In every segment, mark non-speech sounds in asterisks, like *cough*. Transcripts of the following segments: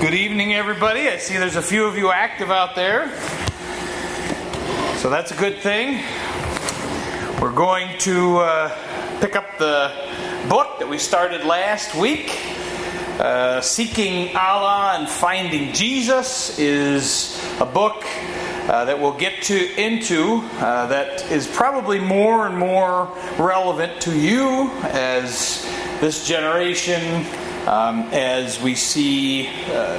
Good evening, everybody. I see there's a few of you active out there. So that's a good thing. We're going to uh, pick up the book that we started last week. Uh, Seeking Allah and Finding Jesus is a book uh, that we'll get to into uh, that is probably more and more relevant to you as this generation um, as we see uh,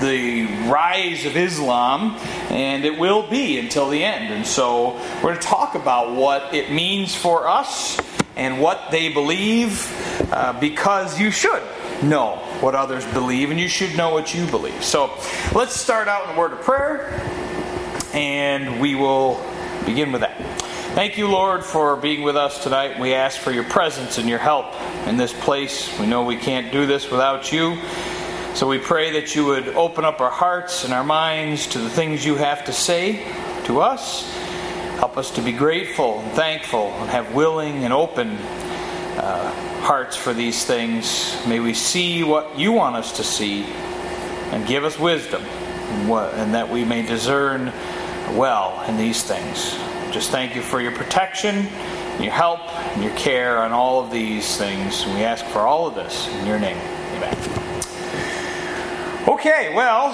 the rise of Islam, and it will be until the end. And so we're going to talk about what it means for us and what they believe, uh, because you should know what others believe, and you should know what you believe. So let's start out in a word of prayer, and we will begin with that. Thank you, Lord, for being with us tonight. We ask for your presence and your help in this place. We know we can't do this without you. So we pray that you would open up our hearts and our minds to the things you have to say to us. Help us to be grateful and thankful and have willing and open uh, hearts for these things. May we see what you want us to see and give us wisdom and, what, and that we may discern well in these things just thank you for your protection, your help, and your care on all of these things. And we ask for all of this in your name. Amen. Okay, well,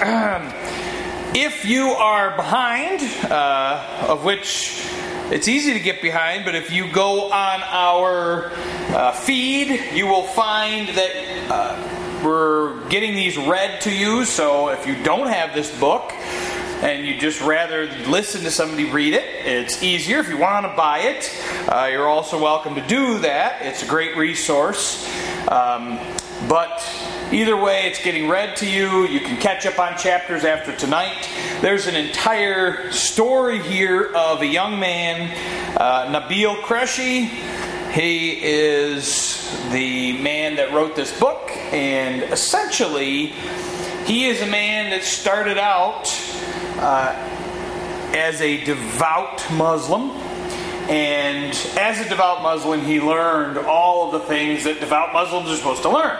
*clears throat* if you are behind, uh, of which it's easy to get behind, but if you go on our uh, feed, you will find that uh, we're getting these read to you. So if you don't have this book, and you just rather listen to somebody read it, it's easier. If you want to buy it, uh, you're also welcome to do that. It's a great resource. Um, but either way, it's getting read to you. You can catch up on chapters after tonight. There's an entire story here of a young man, uh, Nabeel Qureshi. He is the man that wrote this book, and essentially, he is a man that started out as a devout Muslim. And as a devout Muslim, he learned all of the things that devout Muslims are supposed to learn.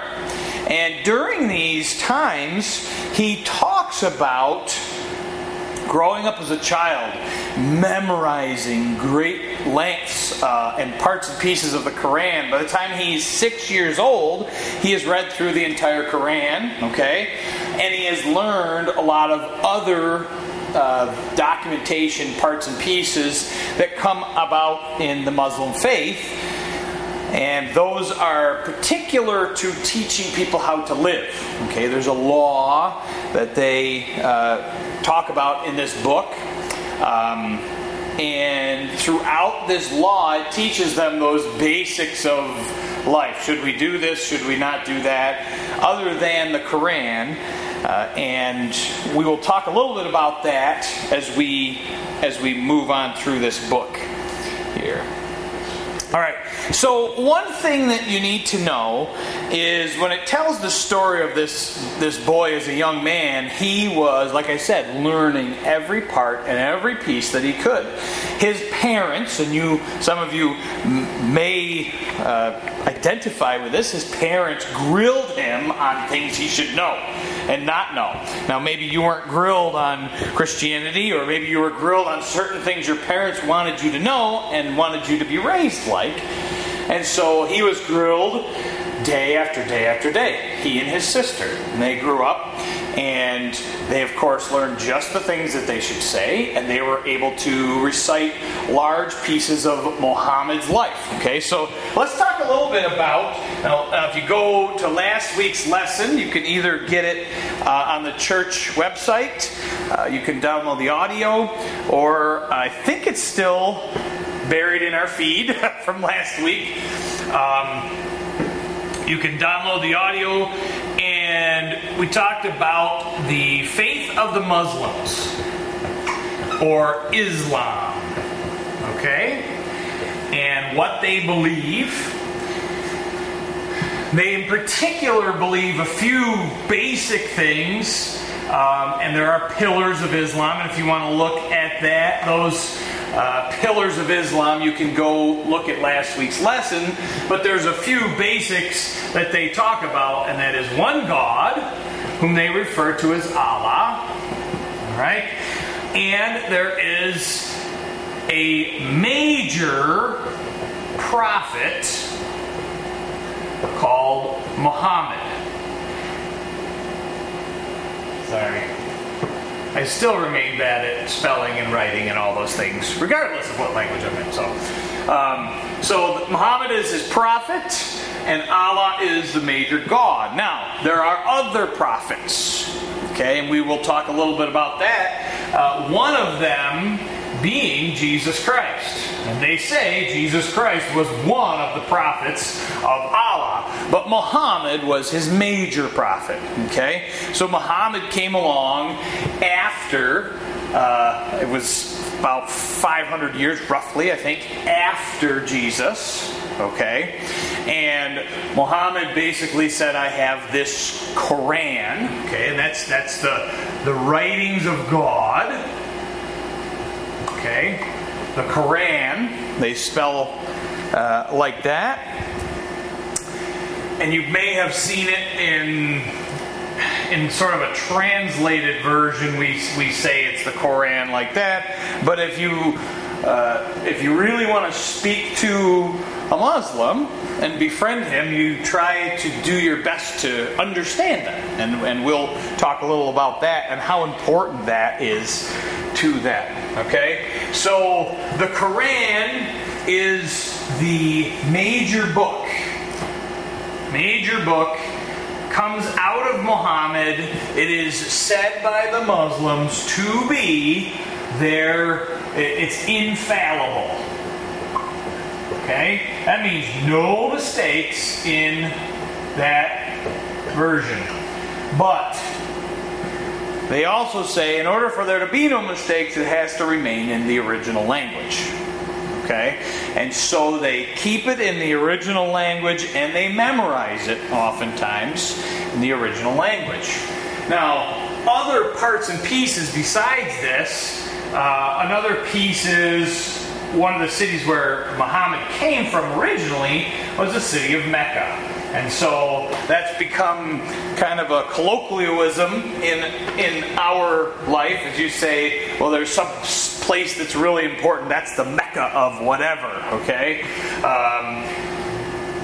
And during these times, he talks about growing up as a child, memorizing great lengths uh, and parts and pieces of the Quran. By the time he's six years old, he has read through the entire Quran, okay? And he has learned a lot of other uh, documentation, parts and pieces that come about in the Muslim faith. And those are particular to teaching people how to live. Okay, there's a law that they uh, talk about in this book. Um, and throughout this law, it teaches them those basics of life. Should we do this? Should we not do that? Other than the Quran. Uh, and we will talk a little bit about that as we as we move on through this book here. All right. So one thing that you need to know is when it tells the story of this this boy as a young man, he was, like I said, learning every part and every piece that he could. His parents, and you, some of you may uh, identify with this. His parents grilled him on things he should know and not know. Now, maybe you weren't grilled on Christianity, or maybe you were grilled on certain things your parents wanted you to know and wanted you to be raised like. And so he was grilled day after day after day, he and his sister. And they grew up, and they, of course, learned just the things that they should say, and they were able to recite large pieces of Muhammad's life. Okay, so let's talk a little bit about. Now, uh, if you go to last week's lesson, you can either get it uh, on the church website, uh, you can download the audio, or I think it's still buried in our feed *laughs* from last week. Um, you can download the audio, and we talked about the faith of the Muslims or Islam. Okay? And what they believe. They, in particular, believe a few basic things, um, and there are pillars of Islam. And if you want to look at that, those uh, pillars of Islam, you can go look at last week's lesson. But there's a few basics that they talk about, and that is one God, whom they refer to as Allah. All right? And there is a major prophet called Muhammad. Sorry. I still remain bad at spelling and writing and all those things, regardless of what language I'm in. So, um, so Muhammad is his prophet, and Allah is the major god. Now, there are other prophets, okay, and we will talk a little bit about that. Uh, one of them being Jesus Christ. And they say Jesus Christ was one of the prophets of Allah, but Muhammad was his major prophet. Okay? So Muhammad came along after, uh, it was about 500 years, roughly, I think, after Jesus. Okay? And Muhammad basically said, I have this Quran. Okay? And that's, that's the, the writings of God Okay? The Quran, they spell uh, like that. And you may have seen it in in sort of a translated version. We, we say it's the Quran like that. But if you uh, if you really want to speak to a Muslim and befriend him, you try to do your best to understand that. And, and we'll talk a little about that and how important that is to them. Okay? So the Quran is the major book. Major book comes out of Muhammad. It is said by the Muslims to be their it's infallible. Okay? That means no mistakes in that version. But they also say in order for there to be no mistakes, it has to remain in the original language. Okay? And so they keep it in the original language and they memorize it oftentimes in the original language. Now, other parts and pieces besides this, uh, another piece is one of the cities where Muhammad came from originally was the city of Mecca. And so that's become kind of a colloquialism in in our life, as you say, well, there's some place that's really important. That's the Mecca of whatever, okay? Um,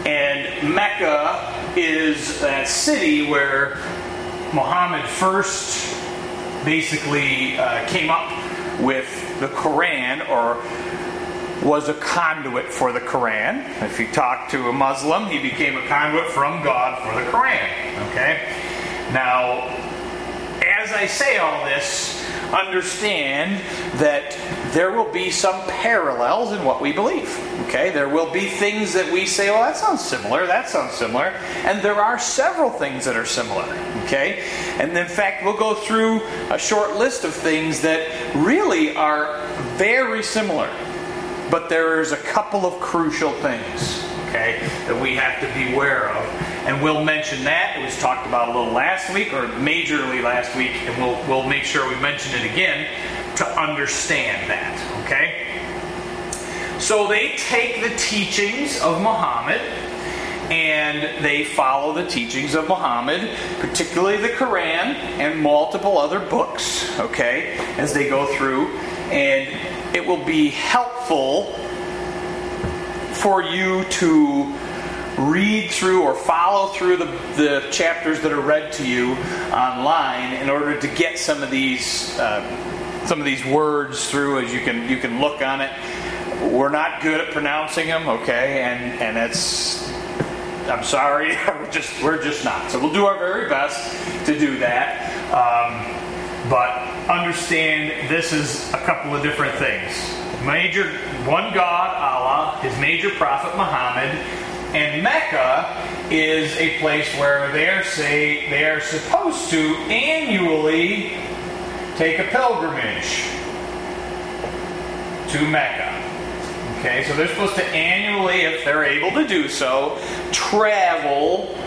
and Mecca is that city where Muhammad first basically uh, came up with the Quran or was a conduit for the Quran. If you talk to a Muslim, he became a conduit from God for the Quran. Okay? Now, as I say all this, understand that there will be some parallels in what we believe. Okay? There will be things that we say, well, that sounds similar, that sounds similar. And there are several things that are similar. Okay? And in fact, we'll go through a short list of things that really are very similar. But there's a couple of crucial things, okay, that we have to be aware of. And we'll mention that. It was talked about a little last week, or majorly last week, and we'll, we'll make sure we mention it again to understand that, okay? So they take the teachings of Muhammad and they follow the teachings of Muhammad, particularly the Quran and multiple other books, okay, as they go through. And it will be helpful for you to read through or follow through the, the chapters that are read to you online in order to get some of these uh, some of these words through as you can you can look on it. We're not good at pronouncing them okay? And and it's i'm sorry *laughs* we're just we're just not. So we'll do our very best to do that. Um, but understand this is a couple of different things. Major one God, Allah, his major prophet Muhammad, and Mecca is a place where they are say they are supposed to annually take a pilgrimage to Mecca. Okay, so they're supposed to annually, if they're able to do so, travel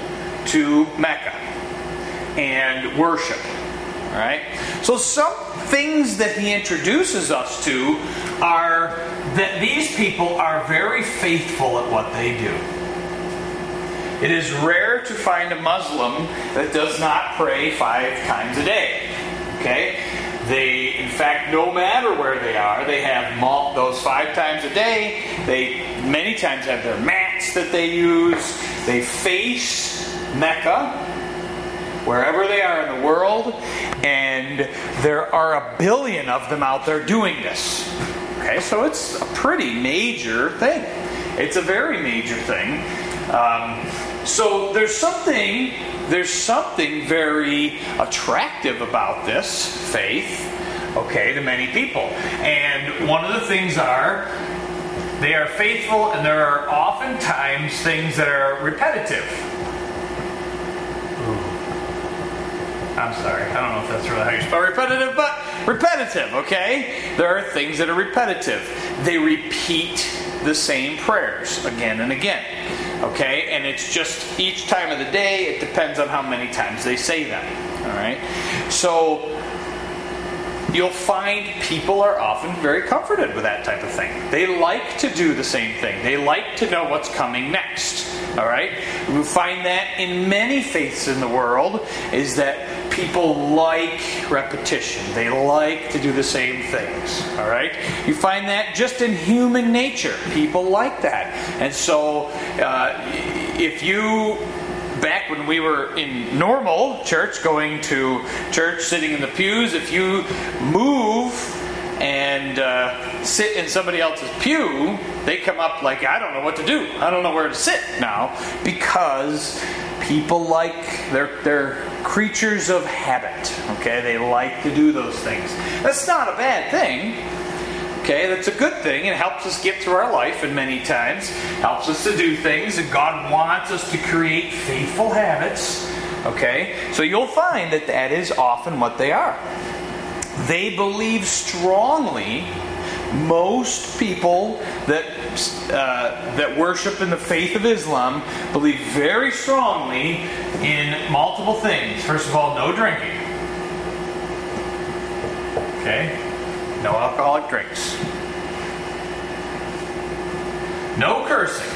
to Mecca and worship. All right? So, some things that he introduces us to are that these people are very faithful at what they do. It is rare to find a Muslim that does not pray five times a day. Okay? They, in fact, no matter where they are, they have those five times a day. They many times have their mats that they use. They face Mecca, wherever they are in the world, and there are a billion of them out there doing this. Okay, so it's a pretty major thing. It's a very major thing. Um, so there's something there's something very attractive about this faith, okay, to many people. And one of the things are they are faithful, and there are oftentimes things that are repetitive. I'm sorry, I don't know if that's really how you spell repetitive, but repetitive, okay? There are things that are repetitive. They repeat the same prayers again and again. Okay? And it's just each time of the day, it depends on how many times they say them. All right? So you'll find people are often very comforted with that type of thing. They like to do the same thing. They like to know what's coming next. All right? We find that in many faiths in the world is that people like repetition. They like to do the same things. All right? You find that just in human nature. People like that. And so uh, if you back when we were in normal church, going to church, sitting in the pews, if you move and uh, sit in somebody else's pew, they come up like, I don't know what to do. I don't know where to sit now because people like they're they're creatures of habit. Okay, they like to do those things. That's not a bad thing. Okay, that's a good thing. It helps us get through our life, and many times helps us to do things. And God wants us to create faithful habits. Okay, so you'll find that that is often what they are. They believe strongly. Most people that uh, that worship in the faith of Islam believe very strongly in multiple things. First of all, no drinking. Okay? No alcoholic drinks. No cursing.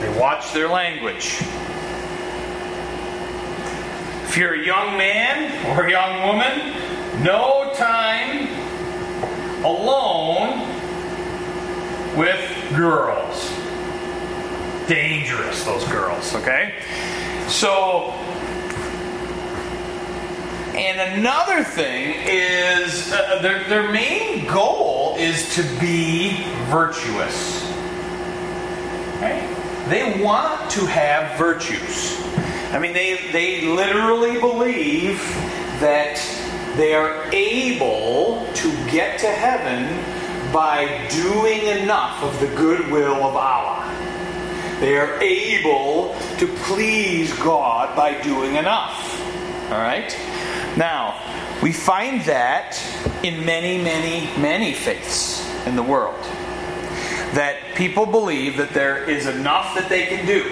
They watch their language. If you're a young man or a young woman, no time alone with girls. Dangerous, those girls, okay? So, and another thing is uh, their, their main goal is to be virtuous. Okay? They want to have virtues. I mean, they, they literally believe that they are able to get to heaven by doing enough of the goodwill of Allah. They are able to please God by doing enough. All right? Now, we find that in many, many, many faiths in the world. That people believe that there is enough that they can do.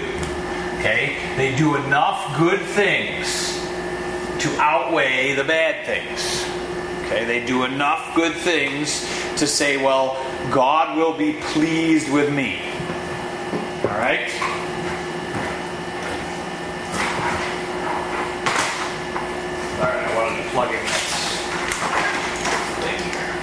Okay? They do enough good things to outweigh the bad things. Okay, they do enough good things to say, well, God will be pleased with me. All right? All right, I wanted to plug in this thing here.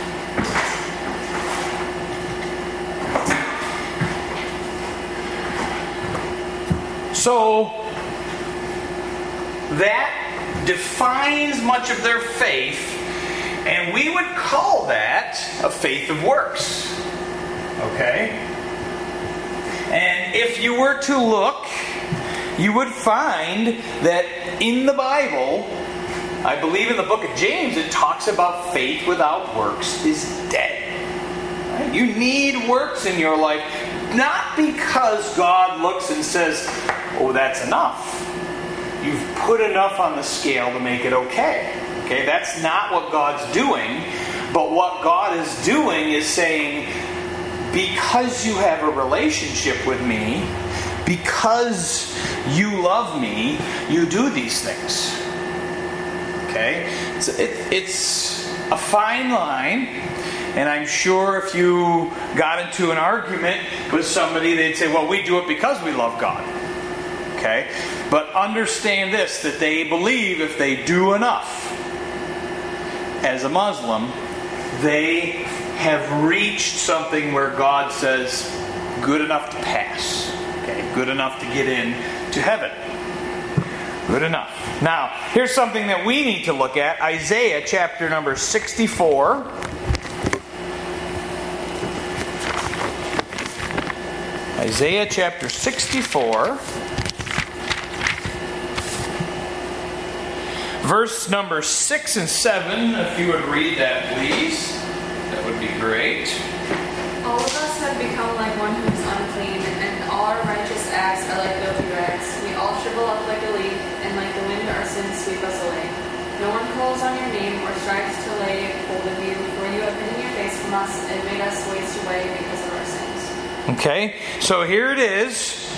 So, that defines much of their faith, and we would call that a faith of works. Okay? And if you were to look, you would find that in the Bible, I believe in the book of James, it talks about faith without works is dead. You need works in your life, not because God looks and says, oh, that's enough you've put enough on the scale to make it okay. Okay, that's not what God's doing. But what God is doing is saying, because you have a relationship with me, because you love me, you do these things. Okay? It's, it, it's a fine line. And I'm sure if you got into an argument with somebody, they'd say, well, we do it because we love God. Okay? But understand this that they believe if they do enough as a Muslim, they have reached something where God says, good enough to pass. Okay? Good enough to get in to heaven. Good enough. Now, here's something that we need to look at Isaiah chapter number 64. Isaiah chapter 64. Verse number 6 and 7, if you would read that, please, that would be great. All of us have become like one who is unclean, and all our righteous acts are like filthy rags. We all shrivel up like a leaf, and like the wind our sins sweep us away. No one calls on your name or strives to lay hold of you, for you have hidden your face from us and made us waste away because. Okay, so here it is.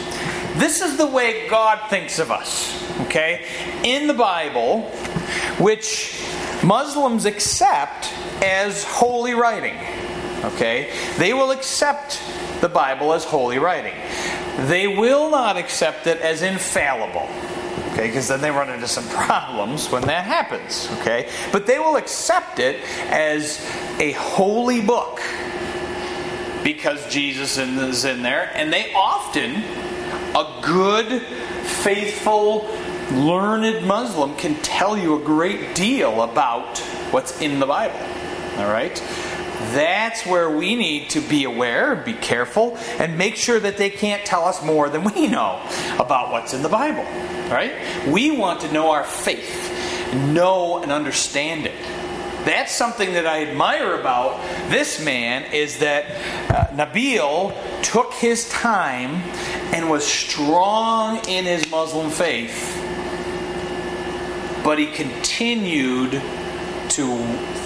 This is the way God thinks of us. Okay, in the Bible, which Muslims accept as holy writing. Okay, they will accept the Bible as holy writing. They will not accept it as infallible. Okay, because then they run into some *laughs* problems when that happens. Okay, but they will accept it as a holy book because Jesus is in there, and they often, a good, faithful, learned Muslim can tell you a great deal about what's in the Bible. All right? That's where we need to be aware, be careful, and make sure that they can't tell us more than we know about what's in the Bible. Right? We want to know our faith, know and understand it. That's something that I admire about this man is that uh, Nabeel took his time and was strong in his Muslim faith, but he continued to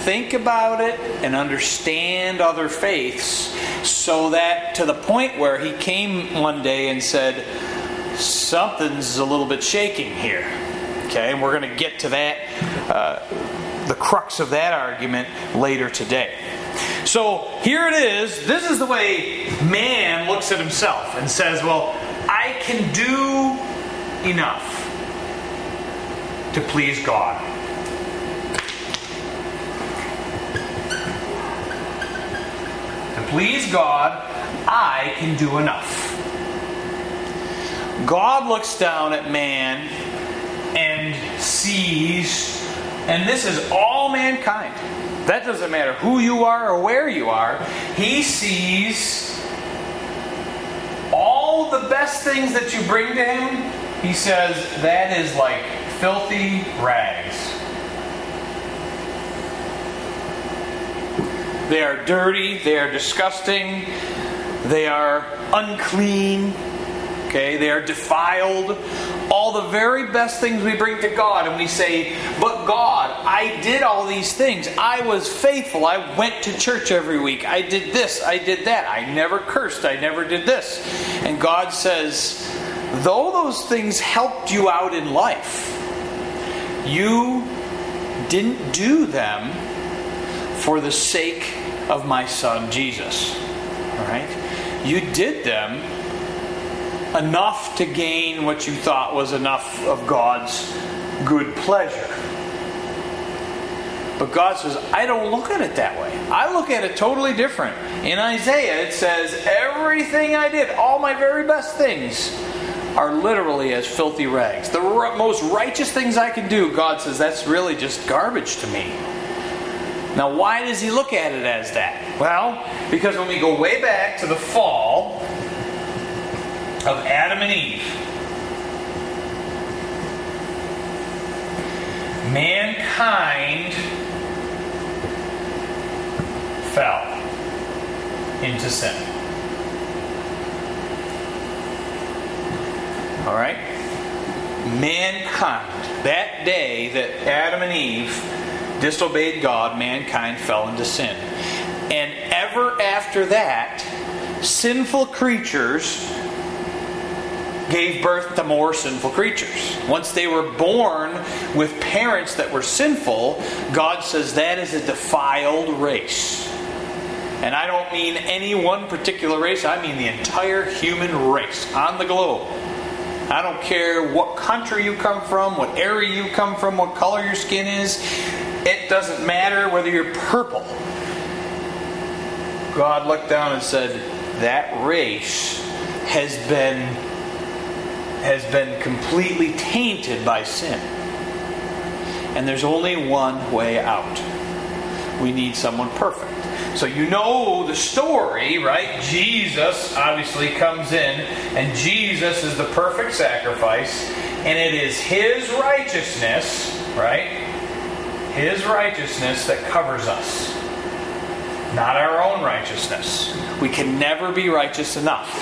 think about it and understand other faiths so that to the point where he came one day and said, Something's a little bit shaking here. Okay, and we're going to get to that, uh, the crux of that argument later today. So here it is. This is the way man looks at himself and says, Well, I can do enough to please God. To please God, I can do enough. God looks down at man and sees, and this is all mankind. That doesn't matter who you are or where you are. He sees all the best things that you bring to him. He says, that is like filthy rags. They are dirty, they are disgusting, they are unclean, okay, they are defiled. All the very best things we bring to God, and we say, But God, I did all these things. I was faithful. I went to church every week. I did this. I did that. I never cursed. I never did this. And God says, Though those things helped you out in life, you didn't do them for the sake of my son Jesus. All right? You did them enough to gain what you thought was enough of God's good pleasure. But God says, I don't look at it that way. I look at it totally different. In Isaiah, it says, Everything I did, all my very best things, are literally as filthy rags. The most righteous things I can do, God says, that's really just garbage to me. Now, why does he look at it as that? Well, because when we go way back to the fall of Adam and Eve, mankind fell into sin. All right? Mankind, that day that Adam and Eve disobeyed God, mankind fell into sin. And ever after that, sinful creatures gave birth to more sinful creatures. Once they were born with parents that were sinful, God says that is a defiled race. And I don't mean any one particular race, I mean the entire human race on the globe. I don't care what country you come from, what area you come from, what color your skin is. It doesn't matter whether you're purple. God looked down and said, That race has been has been completely tainted by sin. And there's only one way out. We need someone perfect. So you know the story, right? Jesus obviously comes in, and Jesus is the perfect sacrifice, and it is his righteousness, right? His righteousness that covers us, not our own righteousness. We can never be righteous enough.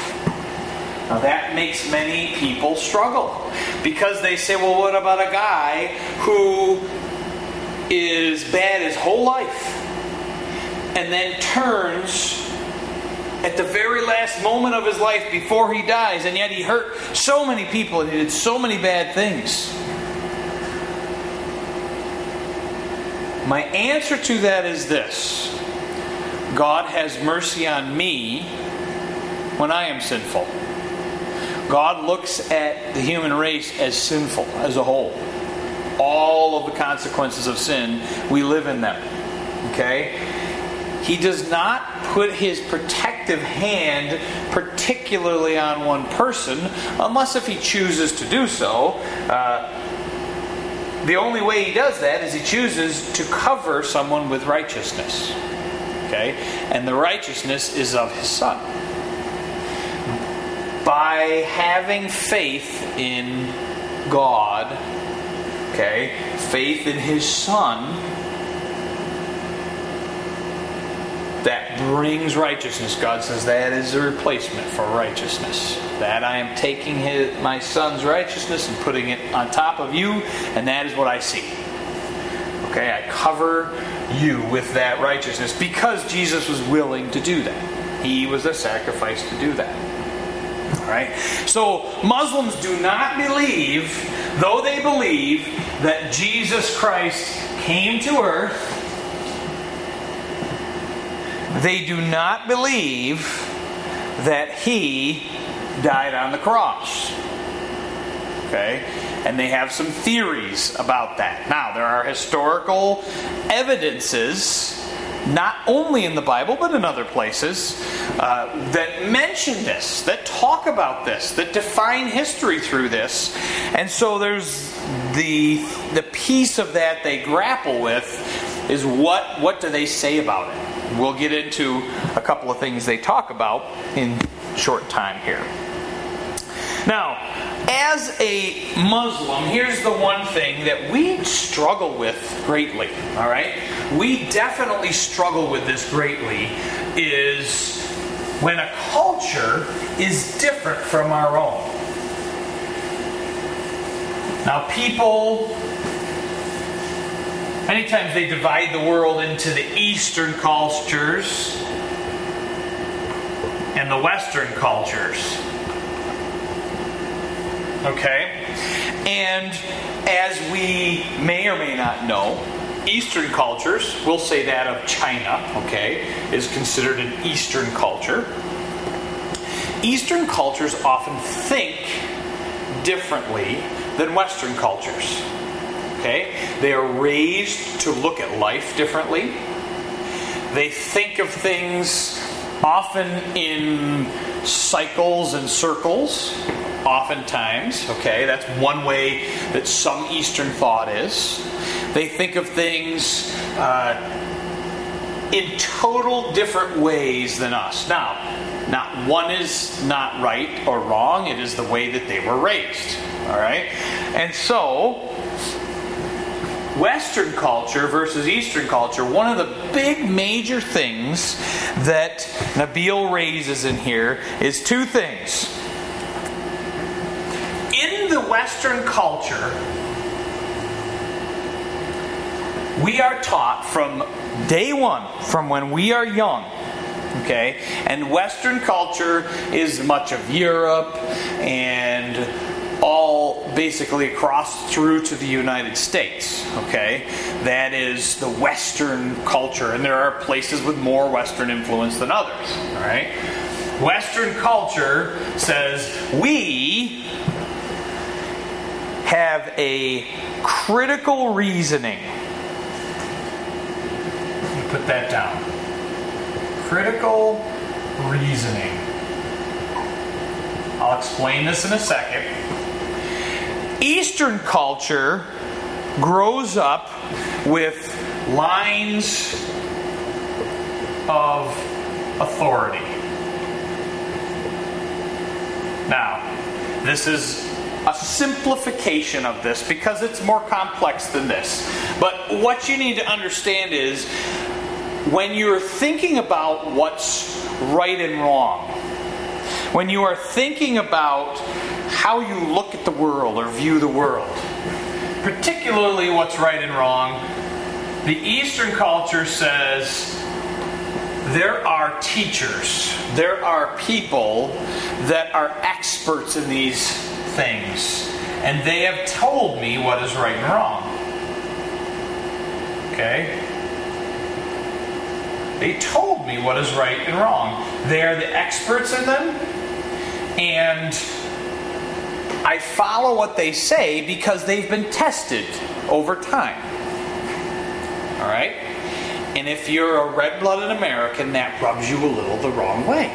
Now that makes many people struggle because they say, well, what about a guy who is bad his whole life and then turns at the very last moment of his life before he dies, and yet he hurt so many people and he did so many bad things? My answer to that is this God has mercy on me when I am sinful. God looks at the human race as sinful as a whole. All of the consequences of sin, we live in them. Okay? He does not put his protective hand particularly on one person, unless if he chooses to do so. Uh, the only way he does that is he chooses to cover someone with righteousness. Okay? And the righteousness is of his son by having faith in God, okay, faith in His Son, that brings righteousness. God says that is a replacement for righteousness. That I am taking his, my Son's righteousness and putting it on top of you, and that is what I see. Okay, I cover you with that righteousness because Jesus was willing to do that. He was a sacrifice to do that. Right? So Muslims do not believe, though they believe, that Jesus Christ came to earth. They do not believe that he died on the cross. Okay? And they have some theories about that. Now, there are historical evidences not only in the Bible, but in other places, uh, that mention this, that talk about this, that define history through this. And so there's the, the piece of that they grapple with is what, what do they say about it? We'll get into a couple of things they talk about in short time here. Now, as a Muslim, here's the one thing that we struggle with greatly, all right? We definitely struggle with this greatly is when a culture is different from our own. Now, people, many times they divide the world into the Eastern cultures and the Western cultures. Okay? And as we may or may not know, Eastern cultures, we'll say that of China, okay, is considered an Eastern culture. Eastern cultures often think differently than Western cultures. Okay? They are raised to look at life differently. They think of things often in cycles and circles oftentimes. Okay, that's one way that some Eastern thought is. They think of things uh, in total different ways than us. Now, not one is not right or wrong, it is the way that they were raised. All right? And so, Western culture versus Eastern culture, one of the big major things that Nabeel raises in here is two things In the Western culture, we are taught from day one, from when we are young, okay? And Western culture is much of Europe and all basically across through to the United States. Okay, that is the Western culture, and there are places with more Western influence than others. All right, Western culture says we have a critical reasoning. Put that down. Critical reasoning. I'll explain this in a second. Eastern culture grows up with lines of authority. Now, this is a simplification of this because it's more complex than this. But what you need to understand is when you're thinking about what's right and wrong, when you are thinking about how you look at the world or view the world, particularly what's right and wrong, the Eastern culture says there are teachers, there are people that are experts in these things, and they have told me what is right and wrong. Okay? They told me what is right and wrong. They are the experts in them, and I follow what they say because they've been tested over time. All right? And if you're a red blooded American, that rubs you a little the wrong way.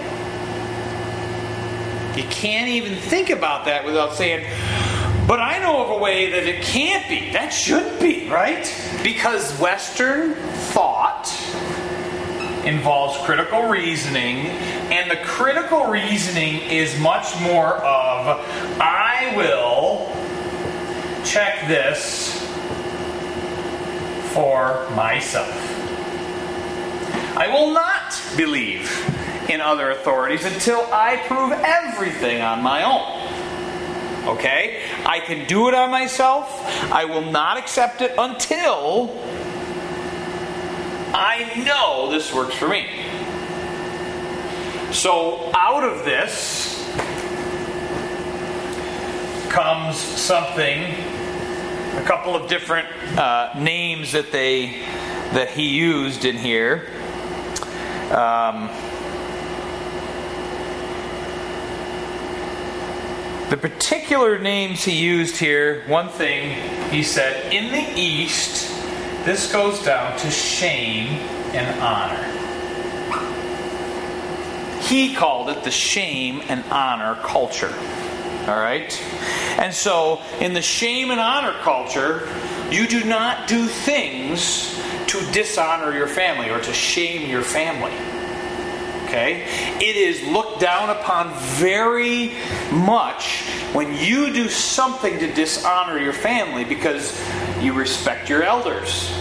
You can't even think about that without saying, but I know of a way that it can't be. That should be, right? Because Western thought involves critical reasoning, and the critical reasoning is much more of I will check this for myself. I will not believe in other authorities until I prove everything on my own. Okay? I can do it on myself. I will not accept it until I know this works for me. So, out of this comes something, a couple of different uh, names that they that he used in here. Um, the particular names he used here, one thing he said, in the East, this goes down to shame and honor. He called it the shame and honor culture. All right? And so, in the shame and honor culture, you do not do things to dishonor your family or to shame your family. Okay? It is looked down upon very much when you do something to dishonor your family because you respect your elders.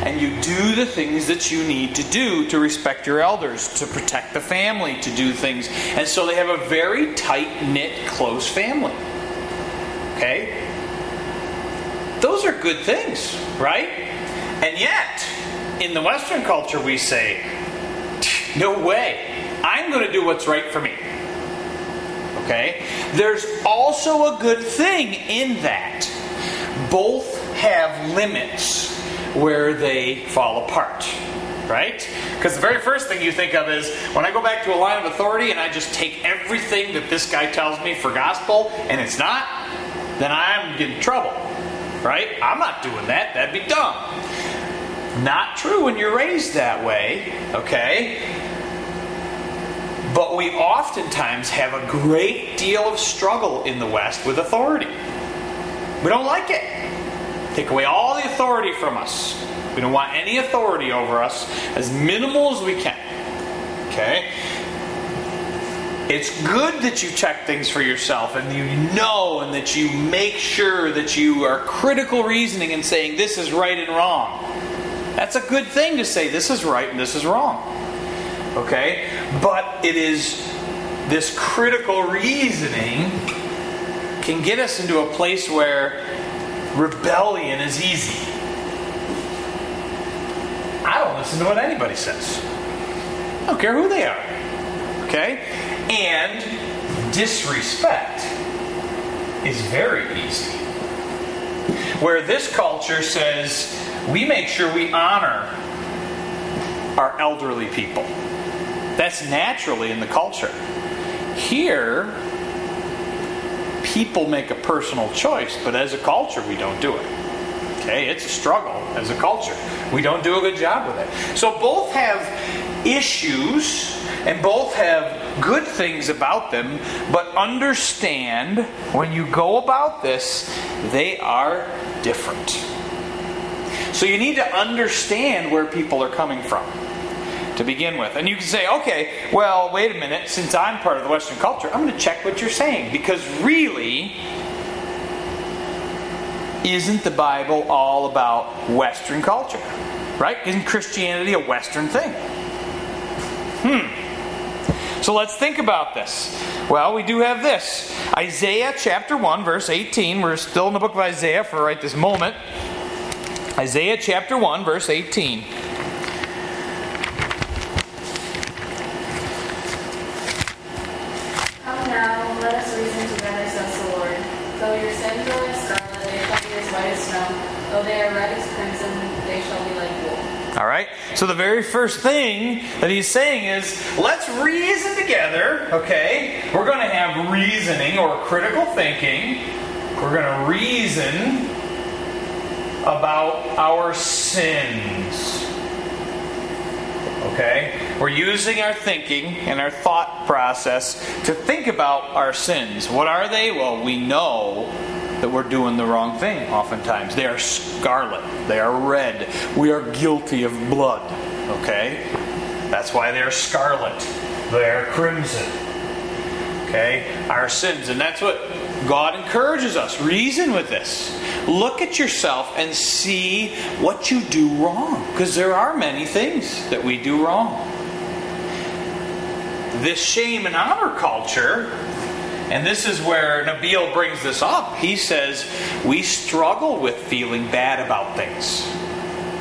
And you do the things that you need to do to respect your elders, to protect the family, to do things. And so they have a very tight knit, close family. Okay? Those are good things, right? And yet, in the Western culture, we say, no way. I'm going to do what's right for me. Okay? There's also a good thing in that. Both have limits where they fall apart. Right? Because the very first thing you think of is when I go back to a line of authority and I just take everything that this guy tells me for gospel and it's not, then I'm in trouble. Right? I'm not doing that. That'd be dumb. Not true when you're raised that way, okay? But we oftentimes have a great deal of struggle in the West with authority. We don't like it. Take away all the authority from us. We don't want any authority over us, as minimal as we can. Okay? It's good that you check things for yourself and you know and that you make sure that you are critical reasoning and saying this is right and wrong. That's a good thing to say this is right and this is wrong. Okay? But it is this critical reasoning can get us into a place where rebellion is easy. I don't listen to what anybody says. I don't care who they are. Okay? And disrespect is very easy. Where this culture says we make sure we honor our elderly people. That's naturally in the culture. Here, people make a personal choice, but as a culture, we don't do it. Okay, it's a struggle as a culture. We don't do a good job with it. So both have issues and both have good things about them, but understand when you go about this, they are different. So you need to understand where people are coming from to begin with. And you can say, okay, well, wait a minute, since I'm part of the Western culture, I'm going to check what you're saying. Because really, isn't the Bible all about Western culture? Right? Isn't Christianity a Western thing? Hmm. So let's think about this. Well, we do have this Isaiah chapter 1, verse 18. We're still in the book of Isaiah for right this moment. Isaiah chapter 1, verse 18. Come now, let us reason together, says the Lord. Though your sins are like scarlet, they shall be as white as snow. Though they are red as crimson, they shall be like wool. All right? So the very first thing that he's saying is let's reason together, okay? We're going to have reasoning or critical thinking. We're going to reason about our sins. Okay? We're using our thinking and our thought process to think about our sins. What are they? Well, we know that we're doing the wrong thing oftentimes. They are scarlet, they are red. We are guilty of blood. Okay? That's why they're scarlet, they're crimson. Okay? Our sins. And that's what God encourages us. Reason with this. Look at yourself and see what you do wrong. Because there are many things that we do wrong. This shame and honor culture, and this is where Nabeel brings this up. He says, We struggle with feeling bad about things.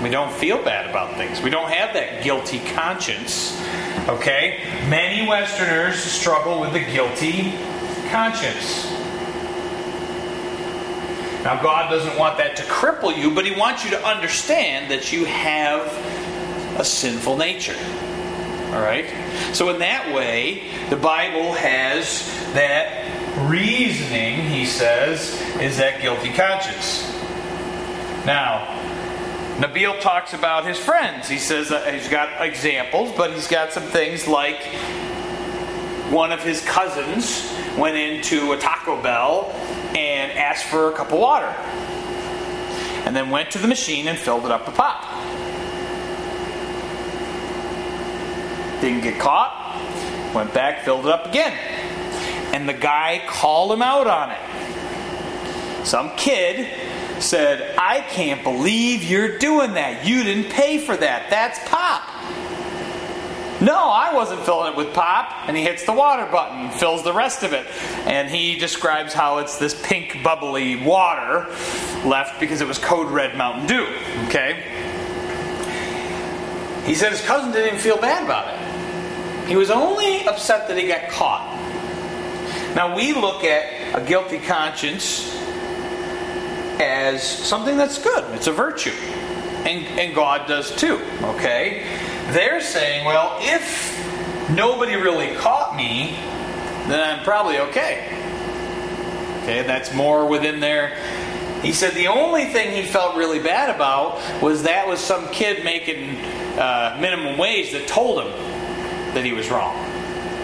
We don't feel bad about things. We don't have that guilty conscience. Okay? Many Westerners struggle with the guilty conscience. Now, God doesn't want that to cripple you, but He wants you to understand that you have a sinful nature. All right? So, in that way, the Bible has that reasoning, he says, is that guilty conscience. Now, Nabeel talks about his friends. He says that he's got examples, but he's got some things like one of his cousins went into a Taco Bell and asked for a cup of water. And then went to the machine and filled it up with pop. Didn't get caught. Went back, filled it up again. And the guy called him out on it. Some kid said, I can't believe you're doing that. You didn't pay for that. That's pop. No, I wasn't filling it with pop. And he hits the water button fills the rest of it. And he describes how it's this pink, bubbly water left because it was Code Red Mountain Dew. Okay? He said his cousin didn't even feel bad about it. He was only upset that he got caught. Now, we look at a guilty conscience as something that's good, it's a virtue. And, and God does too, okay? They're saying, well, if nobody really caught me, then I'm probably okay. Okay, that's more within there. He said the only thing he felt really bad about was that was some kid making uh, minimum wage that told him that he was wrong.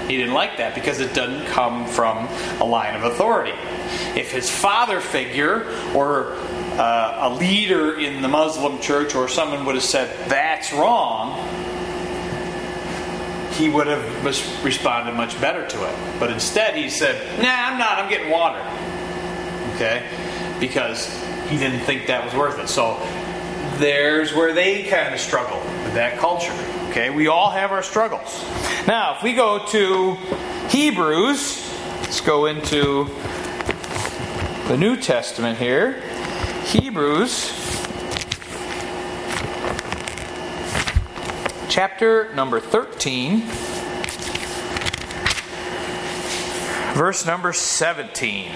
He didn't like that because it doesn't come from a line of authority. If his father figure or uh, a leader in the Muslim church or someone would have said, that's wrong, he would have responded much better to it. But instead, he said, nah, I'm not, I'm getting water. Okay? Because he didn't think that was worth it. So there's where they kind of struggle with that culture. Okay, we all have our struggles. Now, if we go to Hebrews, let's go into the New Testament here. Hebrews chapter number 13, verse number 17.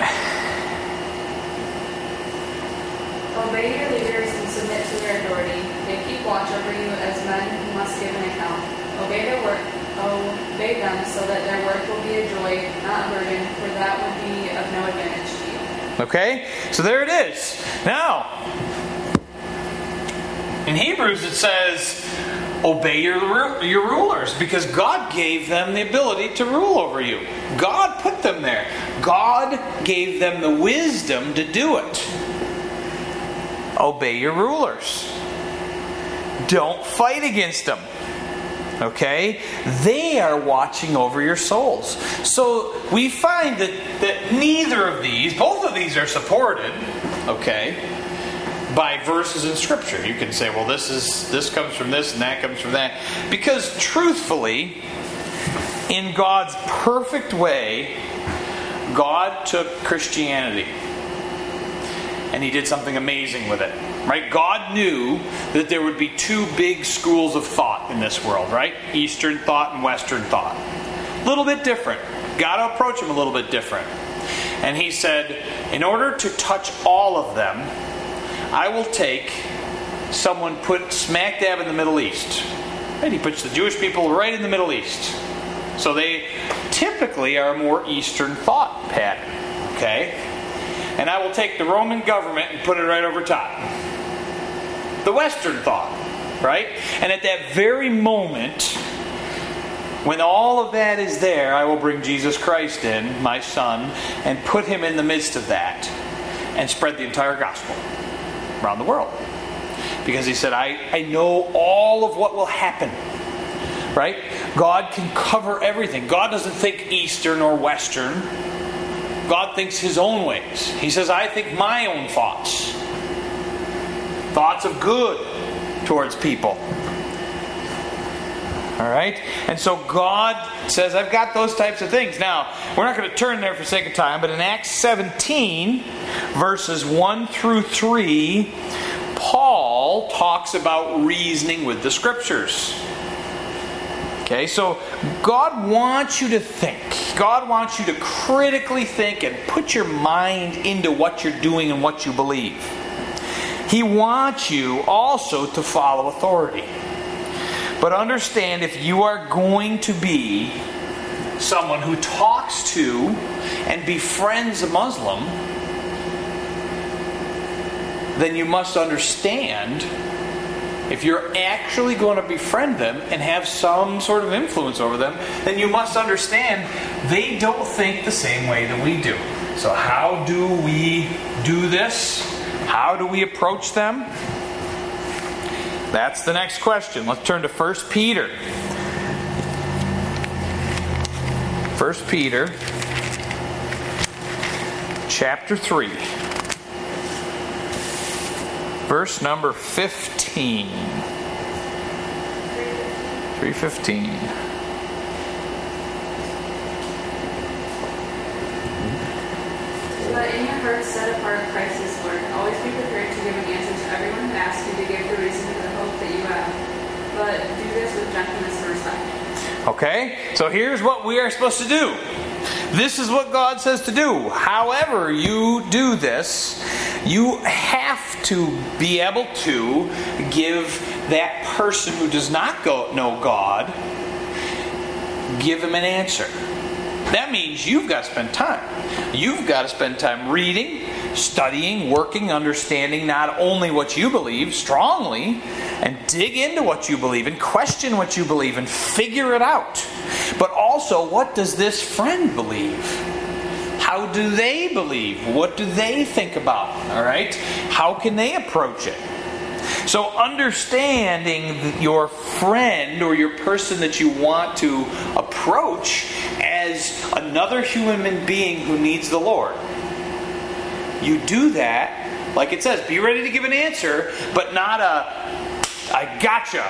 Obey your leaders and submit to their authority. They keep watch over you as men who must give an account. Obey their work. Obey them so that their work will be a joy, not a burden, for that would be of no advantage. Okay? So there it is. Now, in Hebrews it says, obey your, your rulers because God gave them the ability to rule over you. God put them there. God gave them the wisdom to do it. Obey your rulers. Don't fight against them. Okay? They are watching over your souls. So we find that, that neither of these, both of these are supported, okay, by verses in Scripture. You can say, well, this is this comes from this and that comes from that. Because truthfully, in God's perfect way, God took Christianity and he did something amazing with it. Right? God knew that there would be two big schools of thought in this world, right? Eastern thought and Western thought. A little bit different. Got to approach them a little bit different. And he said, in order to touch all of them, I will take someone put smack dab in the Middle East. And he puts the Jewish people right in the Middle East. So they typically are a more Eastern thought pattern. Okay? And I will take the Roman government and put it right over top. The Western thought. Right? And at that very moment, when all of that is there, I will bring Jesus Christ in, my son, and put him in the midst of that and spread the entire gospel around the world. Because he said, I, I know all of what will happen. Right? God can cover everything. God doesn't think Eastern or Western. God thinks his own ways. He says, I think my own thoughts. Thoughts of good towards people. All right? And so God says, I've got those types of things. Now, we're not going to turn there for sake of time, but in Acts 17, verses 1 through 3, Paul talks about reasoning with the scriptures. Okay, so God wants you to think. God wants you to critically think and put your mind into what you're doing and what you believe. He wants you also to follow authority. But understand if you are going to be someone who talks to and befriends a Muslim, then you must understand if you're actually going to befriend them and have some sort of influence over them, then you must understand they don't think the same way that we do. So, how do we do this? How do we approach them? That's the next question. Let's turn to 1 Peter. 1 Peter chapter 3 verse number 15 315 But in your hearts set apart Christ as be prepared to give an answer to everyone who asks you to give the reason for the hope that you have. But do this with gentleness and respect. Okay? So here's what we are supposed to do. This is what God says to do. However, you do this, you have to be able to give that person who does not go, know God, give him an answer. That means you've got to spend time. You've got to spend time reading, studying, working, understanding not only what you believe strongly, and dig into what you believe, and question what you believe, and figure it out. But also, what does this friend believe? How do they believe? What do they think about? All right? How can they approach it? So, understanding your friend or your person that you want to approach as another human being who needs the Lord. You do that, like it says, be ready to give an answer, but not a I gotcha.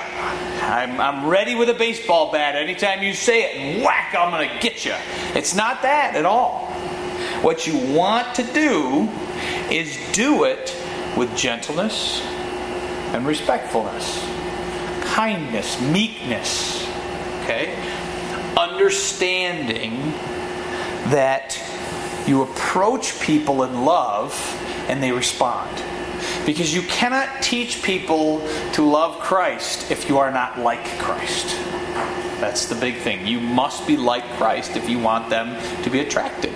I'm, I'm ready with a baseball bat anytime you say it, and whack, I'm going to get you. It's not that at all. What you want to do is do it with gentleness and respectfulness, kindness, meekness. Okay? Understanding that you approach people in love and they respond. Because you cannot teach people to love Christ if you are not like Christ. That's the big thing. You must be like Christ if you want them to be attracted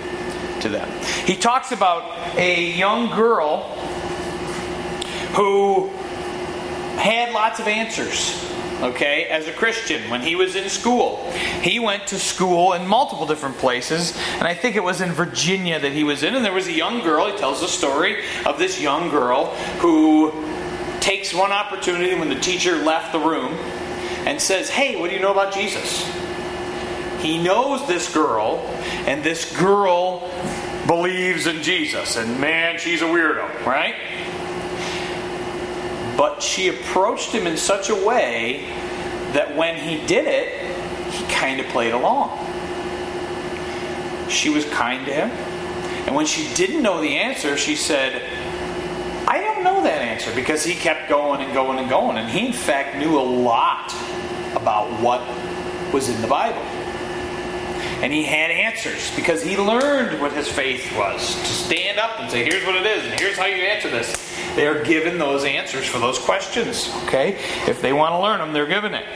to them. He talks about a young girl who had lots of answers okay, as a Christian when he was in school. He went to school in multiple different places, and I think it was in Virginia that he was in, and there was a young girl, he tells the story of this young girl who takes one opportunity when the teacher left the room and says, Hey, what do you know about Jesus? He knows this girl, and this girl believes in Jesus, and man, she's a weirdo, right? But she approached him in such a way that when he did it, he kind of played along. She was kind to him. And when she didn't know the answer, she said, I don't know that answer because he kept going and going and going. And he, in fact, knew a lot about what was in the Bible. And he had answers because he learned what his faith was to stand up and say, here's what it is, and here's how you answer this. They are given those answers for those questions, okay? If they want to learn them, they're given it.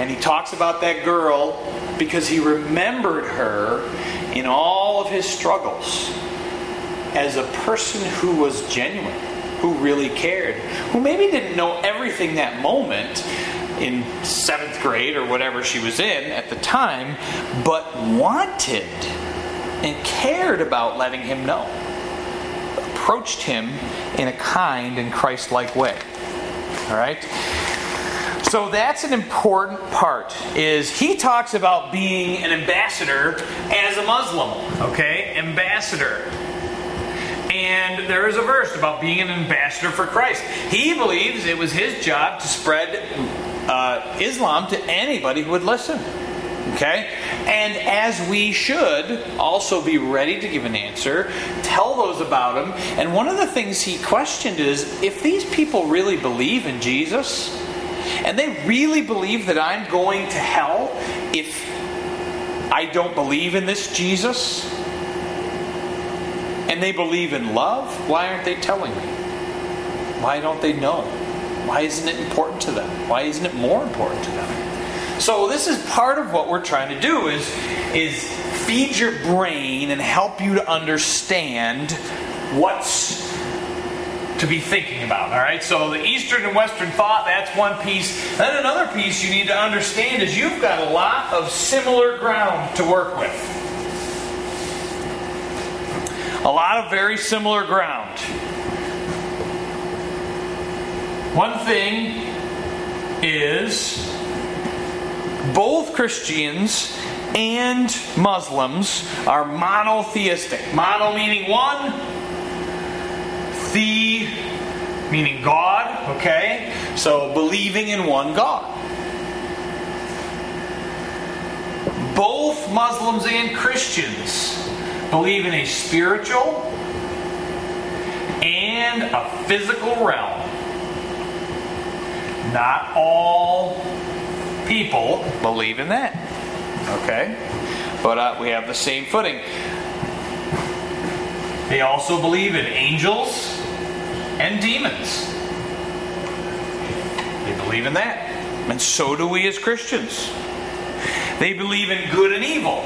And he talks about that girl because he remembered her in all of his struggles as a person who was genuine, who really cared, who maybe didn't know everything that moment in seventh grade or whatever she was in at the time, but wanted and cared about letting him know. Approached him in a kind and Christ like way. All right? So that's an important part is he talks about being an ambassador as a Muslim, okay? Ambassador. And there is a verse about being an ambassador for Christ. He believes it was his job to spread uh, Islam to anybody who would listen. Okay? And as we should also be ready to give an answer, tell those about him. And one of the things he questioned is if these people really believe in Jesus, and they really believe that I'm going to hell if I don't believe in this Jesus, and they believe in love, why aren't they telling me? Why don't they know? Why isn't it important to them? Why isn't it more important to them? So this is part of what we're trying to do is is feed your brain and help you to understand what's to be thinking about. All right. So the Eastern and Western thought that's one piece. Then another piece you need to understand is you've got a lot of similar ground to work with. A lot of very similar ground. One thing is both Christians and Muslims are monotheistic. Mono meaning one, the meaning God, okay? So believing in one God. Both Muslims and Christians believe in a spiritual and a physical realm. Not all people believe in that. Okay? But uh, we have the same footing. They also believe in angels and demons. They believe in that. And so do we as Christians. They believe in good and evil.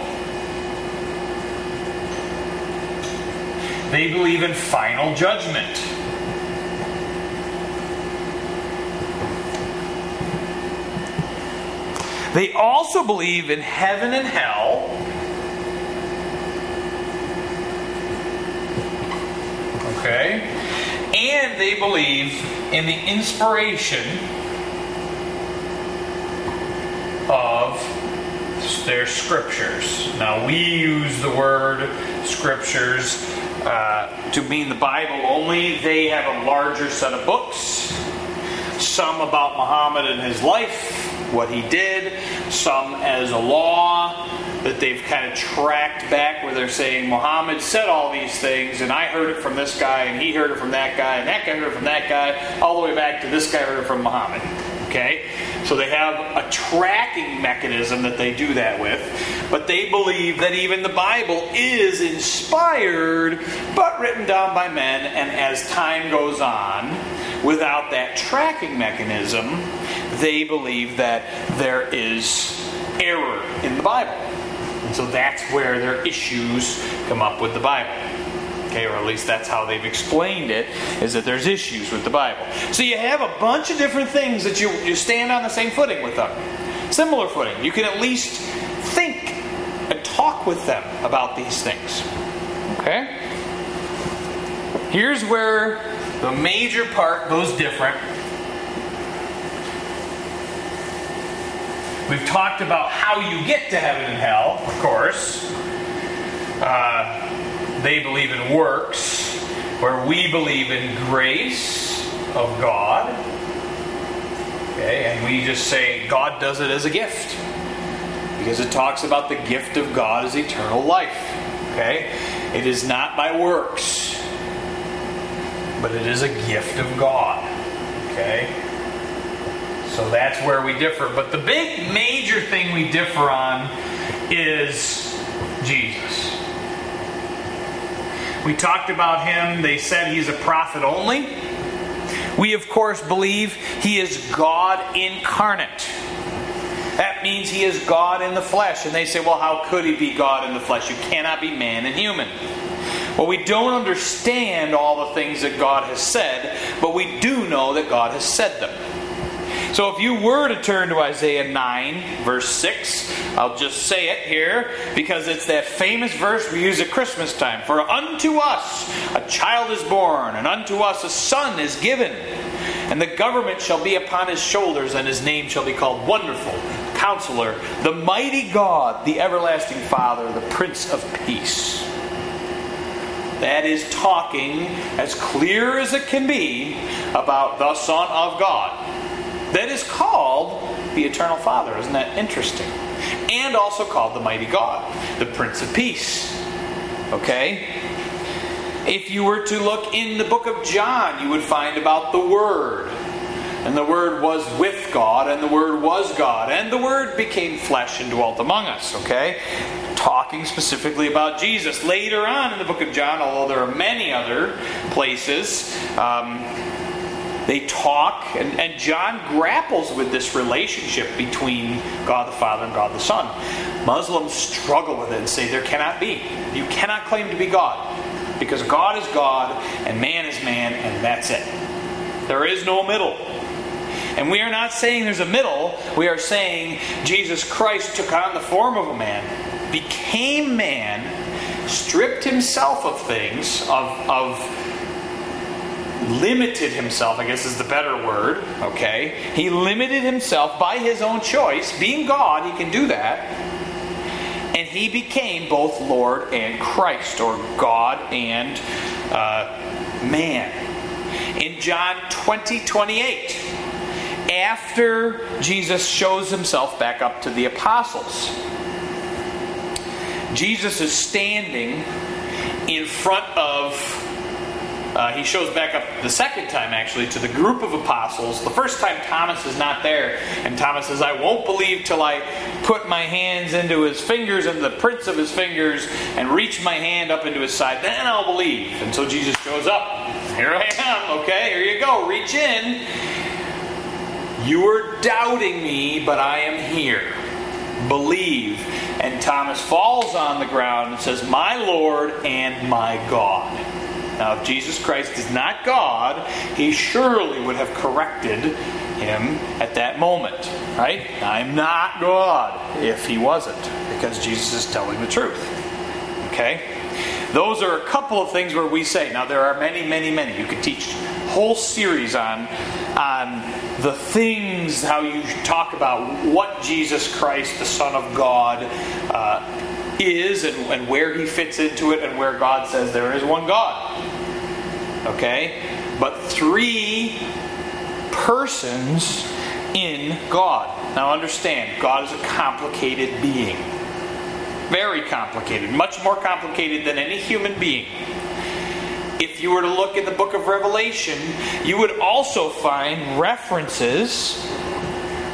They believe in final judgment. They also believe in heaven and hell. Okay? And they believe in the inspiration of their scriptures. Now, we use the word scriptures uh, to mean the Bible only. They have a larger set of books, some about Muhammad and his life, what he did, some as a law that they've kind of tracked back where they're saying Muhammad said all these things and I heard it from this guy and he heard it from that guy and that guy heard it from that guy all the way back to this guy heard it from Muhammad. Okay? So they have a tracking mechanism that they do that with. But they believe that even the Bible is inspired, but written down by men, and as time goes on, without that tracking mechanism, they believe that there is error in the Bible. And so that's where their issues come up with the Bible. Okay, or at least that's how they've explained it, is that there's issues with the Bible. So you have a bunch of different things that you, you stand on the same footing with them. Similar footing. You can at least think and talk with them about these things. Okay? Here's where the major part goes different. We've talked about how you get to heaven and hell, of course. Uh, they believe in works, where we believe in grace of God. Okay, and we just say God does it as a gift. Because it talks about the gift of God as eternal life. Okay? It is not by works, but it is a gift of God. Okay? So that's where we differ. But the big major thing we differ on is Jesus. We talked about him. They said he's a prophet only. We, of course, believe he is God incarnate. That means he is God in the flesh. And they say, well, how could he be God in the flesh? You cannot be man and human. Well, we don't understand all the things that God has said, but we do know that God has said them. So if you were to turn to Isaiah 9, verse 6, I'll just say it here because it's that famous verse we use at Christmas time. For unto us a child is born, and unto us a son is given. And the government shall be upon his shoulders, and his name shall be called Wonderful, Counselor, the Mighty God, the Everlasting Father, the Prince of Peace. That is talking as clear as it can be about the Son of God that is called the Eternal Father. Isn't that interesting? And also called the Mighty God, the Prince of Peace. Okay? If you were to look in the book of John, you would find about the Word. And the Word was with God, and the Word was God, and the Word became flesh and dwelt among us. Okay? Talking specifically about Jesus. Later on in the book of John, although there are many other places, um, they talk, and, and John grapples with this relationship between God the Father and God the Son. Muslims struggle with it and say there cannot be. You cannot claim to be God. Because God is God and man is man, and that's it. There is no middle. And we are not saying there's a middle. We are saying Jesus Christ took on the form of a man, became man, stripped himself of things, of, of limited himself, I guess is the better word, okay? He limited himself by his own choice. Being God, he can do that. And he became both Lord and Christ, or God and uh, man. In John 20 28, after Jesus shows himself back up to the apostles, Jesus is standing in front of uh, he shows back up the second time, actually, to the group of apostles. The first time Thomas is not there, and Thomas says, I won't believe till I put my hands into his fingers and the prints of his fingers and reach my hand up into his side. Then I'll believe. And so Jesus shows up. Here I am. Okay, here you go. Reach in. You were doubting me, but I am here. Believe. And Thomas falls on the ground and says, My Lord and my God. Now, if Jesus Christ is not God, he surely would have corrected him at that moment, right? I'm not God if he wasn't, because Jesus is telling the truth. Okay? Those are a couple of things where we say, now there are many, many, many. You could teach whole series on on the things how you talk about what Jesus Christ, the Son of God, uh, is and, and where he fits into it and where God says there is one God. Okay? But three persons in God. Now understand, God is a complicated being. Very complicated. Much more complicated than any human being. If you were to look in the book of Revelation, you would also find references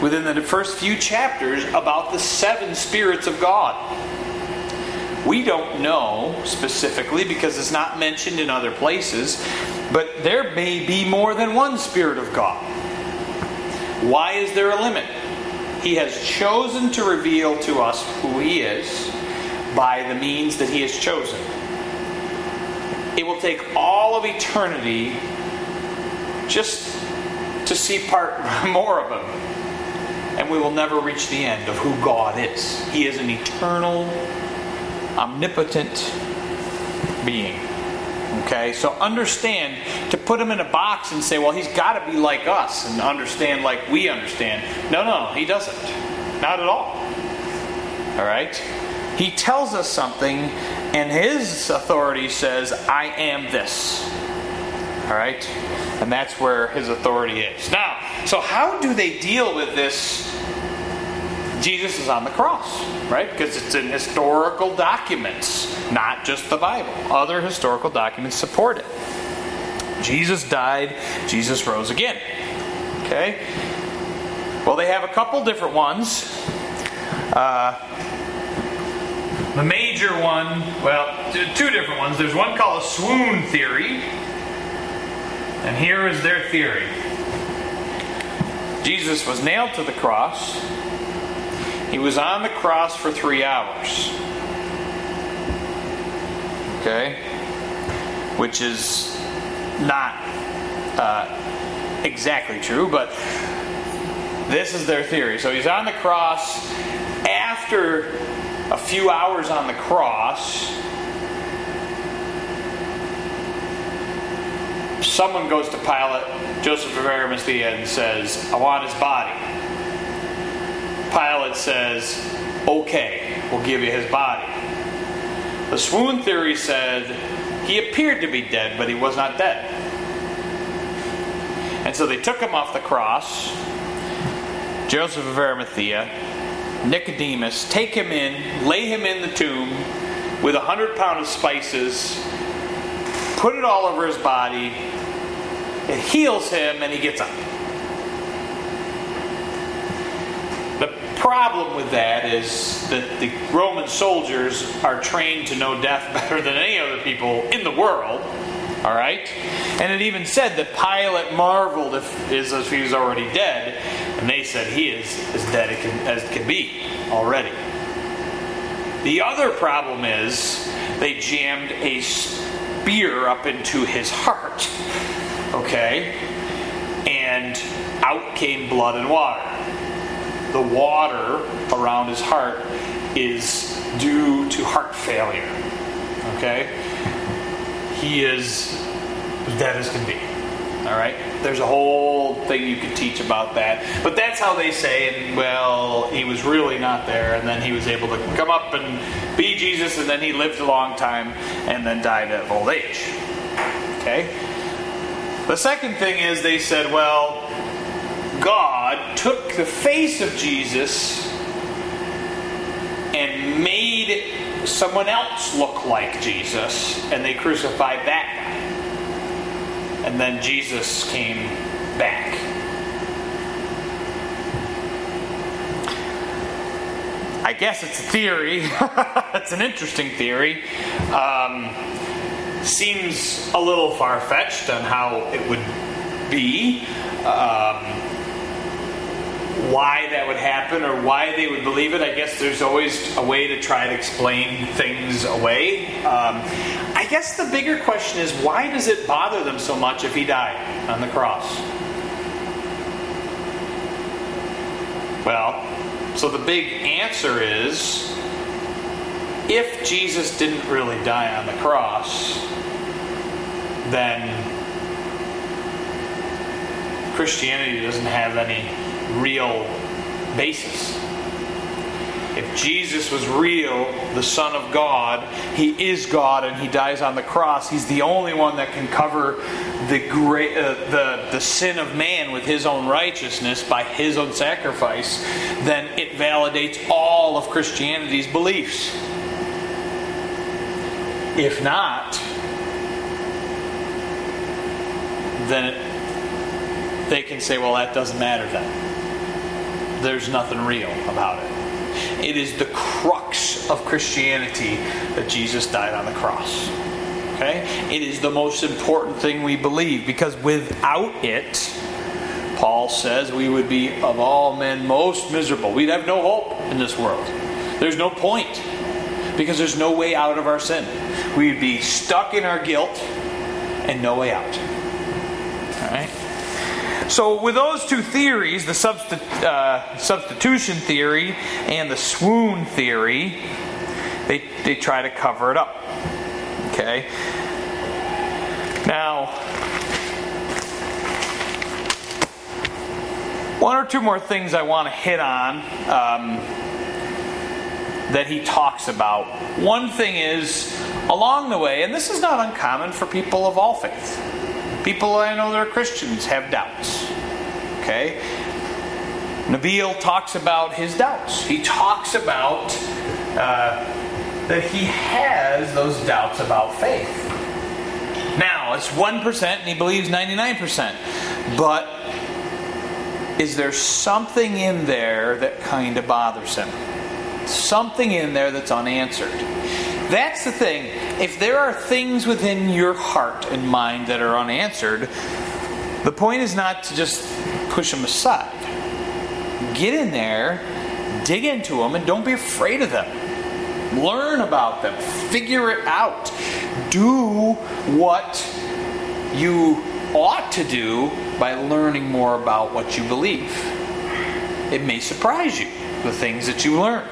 within the first few chapters about the seven spirits of God. We don't know specifically because it's not mentioned in other places, but there may be more than one Spirit of God. Why is there a limit? He has chosen to reveal to us who He is by the means that He has chosen. It will take all of eternity just to see part *laughs* more of Him. And we will never reach the end of who God is. He is an eternal omnipotent being. Okay, so understand to put him in a box and say, well, he's got to be like us and understand like we understand. No, no, he doesn't. Not at all. All right? He tells us something, and his authority says, I am this. All right? And that's where his authority is. Now, so how do they deal with this Jesus is on the cross, right? Because it's in historical documents, not just the Bible. Other historical documents support it. Jesus died, Jesus rose again. Okay? Well, they have a couple different ones. Uh, the major one, well, two different ones. There's one called a swoon theory, and here is their theory Jesus was nailed to the cross. He was on the cross for three hours. Okay? Which is not uh, exactly true, but this is their theory. So he's on the cross. After a few hours on the cross, someone goes to Pilate, Joseph of Arimathea, and says, I want his body. Pilate says, okay, we'll give you his body. The swoon theory said he appeared to be dead, but he was not dead. And so they took him off the cross. Joseph of Arimathea, Nicodemus, take him in, lay him in the tomb with a hundred pound of spices, put it all over his body. It heals him, and he gets up. Problem with that is that the Roman soldiers are trained to know death *laughs* better than any other people in the world. All right? And it even said that Pilate marveled if, if he was already dead, and they said he is as dead as it can be already. The other problem is they jammed a spear up into his heart. Okay? And out came blood and water the water around his heart is due to heart failure. Okay? He is dead as can be. All right? There's a whole thing you could teach about that. But that's how they say, and well, he was really not there, and then he was able to come up and be Jesus, and then he lived a long time, and then died of old age. Okay? The second thing is they said, well, God took the face of Jesus and made someone else look like Jesus, and they crucified that guy. And then Jesus came back. I guess it's a theory. *laughs* it's an interesting theory. Um, seems a little far fetched on how it would be. Um, why that would happen or why they would believe it. I guess there's always a way to try to explain things away. Um, I guess the bigger question is why does it bother them so much if he died on the cross? Well, so the big answer is if Jesus didn't really die on the cross, then Christianity doesn't have any real basis. If Jesus was real, the Son of God, He is God and He dies on the cross, He's the only one that can cover the, great, uh, the, the sin of man with His own righteousness by His own sacrifice, then it validates all of Christianity's beliefs. If not, then it, they can say, well, that doesn't matter then. There's nothing real about it. It is the crux of Christianity that Jesus died on the cross. Okay? It is the most important thing we believe because without it, Paul says we would be of all men most miserable. We'd have no hope in this world. There's no point because there's no way out of our sin. We'd be stuck in our guilt and no way out. All right? So, with those two theories, the substi- uh, substitution theory and the swoon theory, they, they try to cover it up. Okay? Now, one or two more things I want to hit on um, that he talks about. One thing is, along the way, and this is not uncommon for people of all faith People I know that are Christians have doubts. Okay? Nabeel talks about his doubts. He talks about uh, that he has those doubts about faith. Now, it's 1% and he believes 99%. But is there something in there that kind of bothers him? Something in there that's unanswered. That's the thing. If there are things within your heart and mind that are unanswered, the point is not to just push them aside. Get in there, dig into them, and don't be afraid of them. Learn about them, figure it out. Do what you ought to do by learning more about what you believe. It may surprise you, the things that you learn.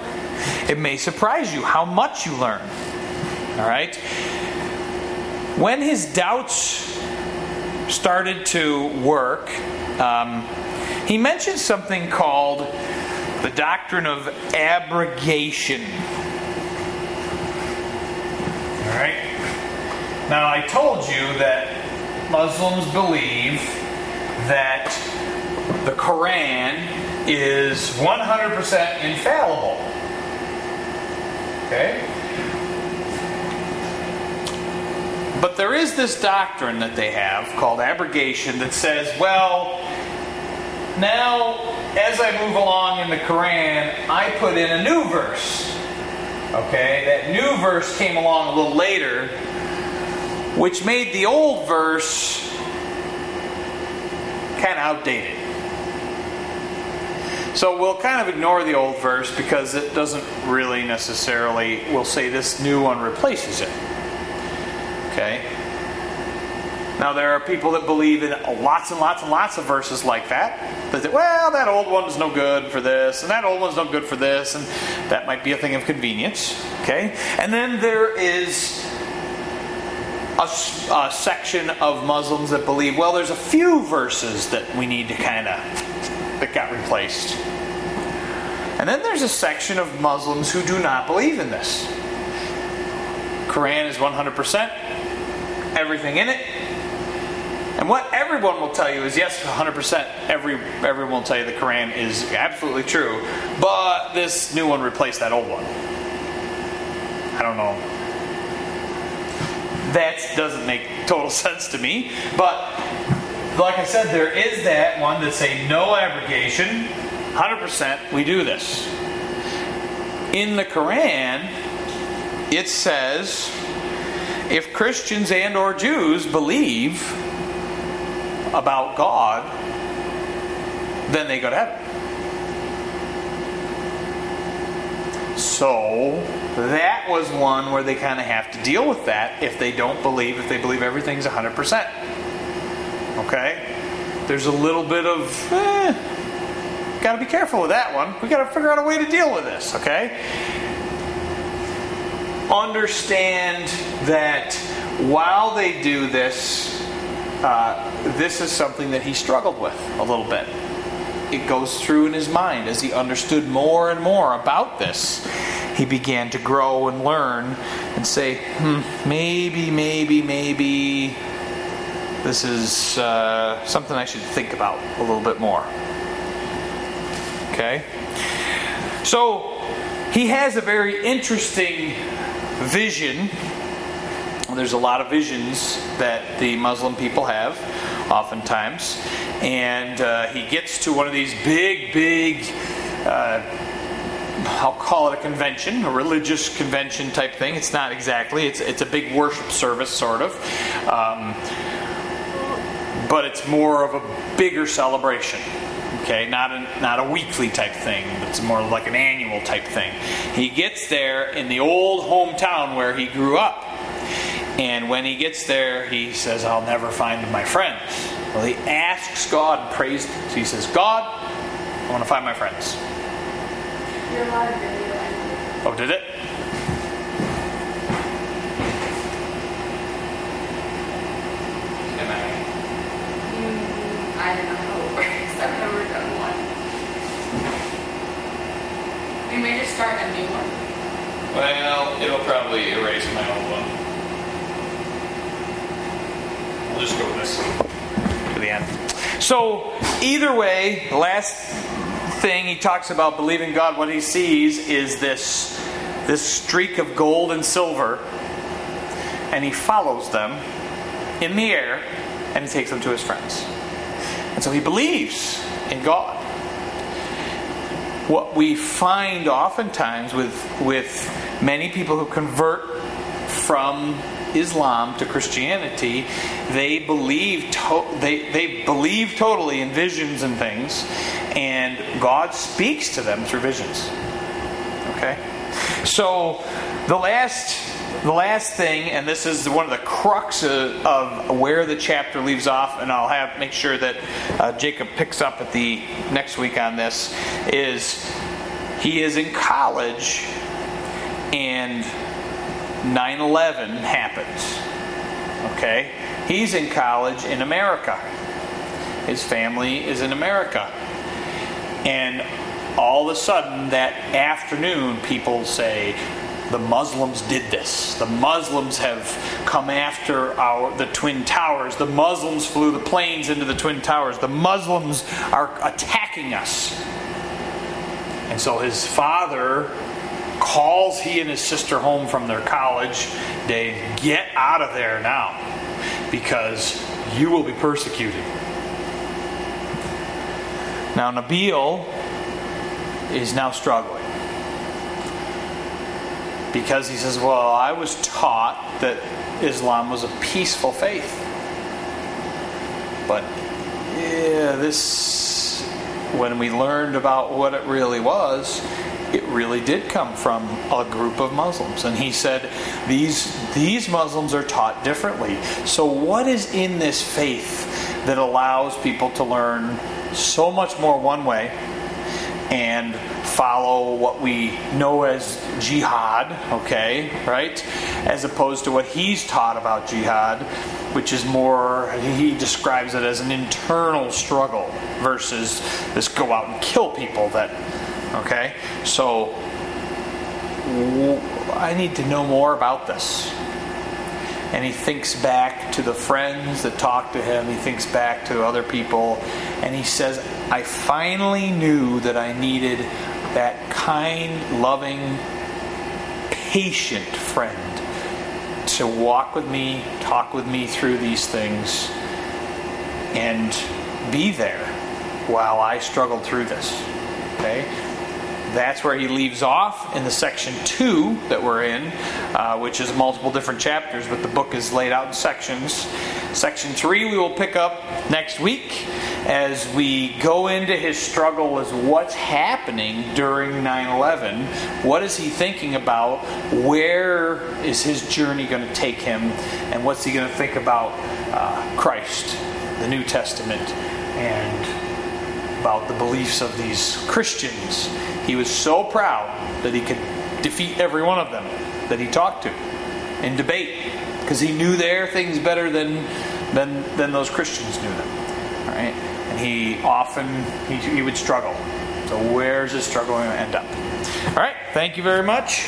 It may surprise you how much you learn. All right? When his doubts started to work, um, he mentioned something called the doctrine of abrogation. All right? Now, I told you that Muslims believe that the Quran is 100% infallible. Okay? But there is this doctrine that they have called abrogation that says, well, now as I move along in the Quran, I put in a new verse. Okay, that new verse came along a little later, which made the old verse kind of outdated. So we'll kind of ignore the old verse because it doesn't really necessarily, we'll say this new one replaces it. Okay? Now, there are people that believe in lots and lots and lots of verses like that. That say, well, that old one's no good for this, and that old one's no good for this, and that might be a thing of convenience. Okay? And then there is a, a section of Muslims that believe, well, there's a few verses that we need to kind of, that got replaced. And then there's a section of Muslims who do not believe in this. Quran is 100% everything in it. And what everyone will tell you is yes, 100%. Every everyone will tell you the Quran is absolutely true, but this new one replaced that old one. I don't know. That doesn't make total *laughs* sense to me, but like I said, there is that one that say no abrogation. 100% we do this. In the Quran, it says if Christians and or Jews believe about God, then they go to heaven. So that was one where they kind of have to deal with that if they don't believe, if they believe everything's 100%. Okay? There's a little bit of, eh, got to be careful with that one. We got to figure out a way to deal with this, okay? Understand that while they do this, uh, this is something that he struggled with a little bit. It goes through in his mind as he understood more and more about this. He began to grow and learn and say, hmm, maybe, maybe, maybe this is uh, something I should think about a little bit more. Okay? So, he has a very interesting vision. There's a lot of visions that the Muslim people have, oftentimes. And uh, he gets to one of these big, big uh, I'll call it a convention, a religious convention type thing. It's not exactly. It's it's a big worship service, sort of, um, but it's more of a bigger celebration. Okay, not a not a weekly type thing. It's more like an annual type thing. He gets there in the old hometown where he grew up, and when he gets there, he says, "I'll never find my friends." Well, he asks God, prays. So he says, "God, I want to find my friends." Your live video. Oh, did it? Am I- Mm, I don't know how it works. I've never done one. We may just start a new one. Well, it'll probably erase my old one. I'll just go with this to the end. So, either way, last thing he talks about believing God, what he sees is this, this streak of gold and silver, and he follows them in the air and he takes them to his friends. And so he believes in God what we find oftentimes with with many people who convert from Islam to Christianity, they believe to- they they believe totally in visions and things, and God speaks to them through visions. Okay, so the last the last thing, and this is one of the crux of, of where the chapter leaves off, and I'll have make sure that uh, Jacob picks up at the next week on this, is he is in college, and 9/11 happens. Okay, he's in college in America. His family is in America, and all of a sudden that afternoon, people say the Muslims did this. The Muslims have come after our the twin towers. The Muslims flew the planes into the twin towers. The Muslims are attacking us. And so his father calls he and his sister home from their college. They get out of there now because you will be persecuted. Now Nabeel is now struggling because he says, Well, I was taught that Islam was a peaceful faith. But yeah, this, when we learned about what it really was, it really did come from a group of Muslims. And he said, these, these Muslims are taught differently. So, what is in this faith that allows people to learn so much more one way and follow what we know as jihad, okay, right? As opposed to what he's taught about jihad, which is more, he describes it as an internal struggle versus this go out and kill people that, okay? So I need to know more about this. And he thinks back to the friends that talked to him. He thinks back to other people. And he says, I finally knew that I needed that kind, loving, patient friend to walk with me, talk with me through these things, and be there while I struggled through this. Okay? That's where he leaves off in the section two that we're in, uh, which is multiple different chapters, but the book is laid out in sections. Section three we will pick up next week as we go into his struggle as what's happening during 9-11 what is he thinking about? Where is his journey going to take him? And what's he going to think about uh, christ the new testament and about the beliefs of these Christians. He was so proud that he could defeat every one of them that he talked to in debate because he knew their things better than, than, than those Christians knew them. All right? And he often he, he would struggle. So where's his struggle going to end up? All right. Thank you very much.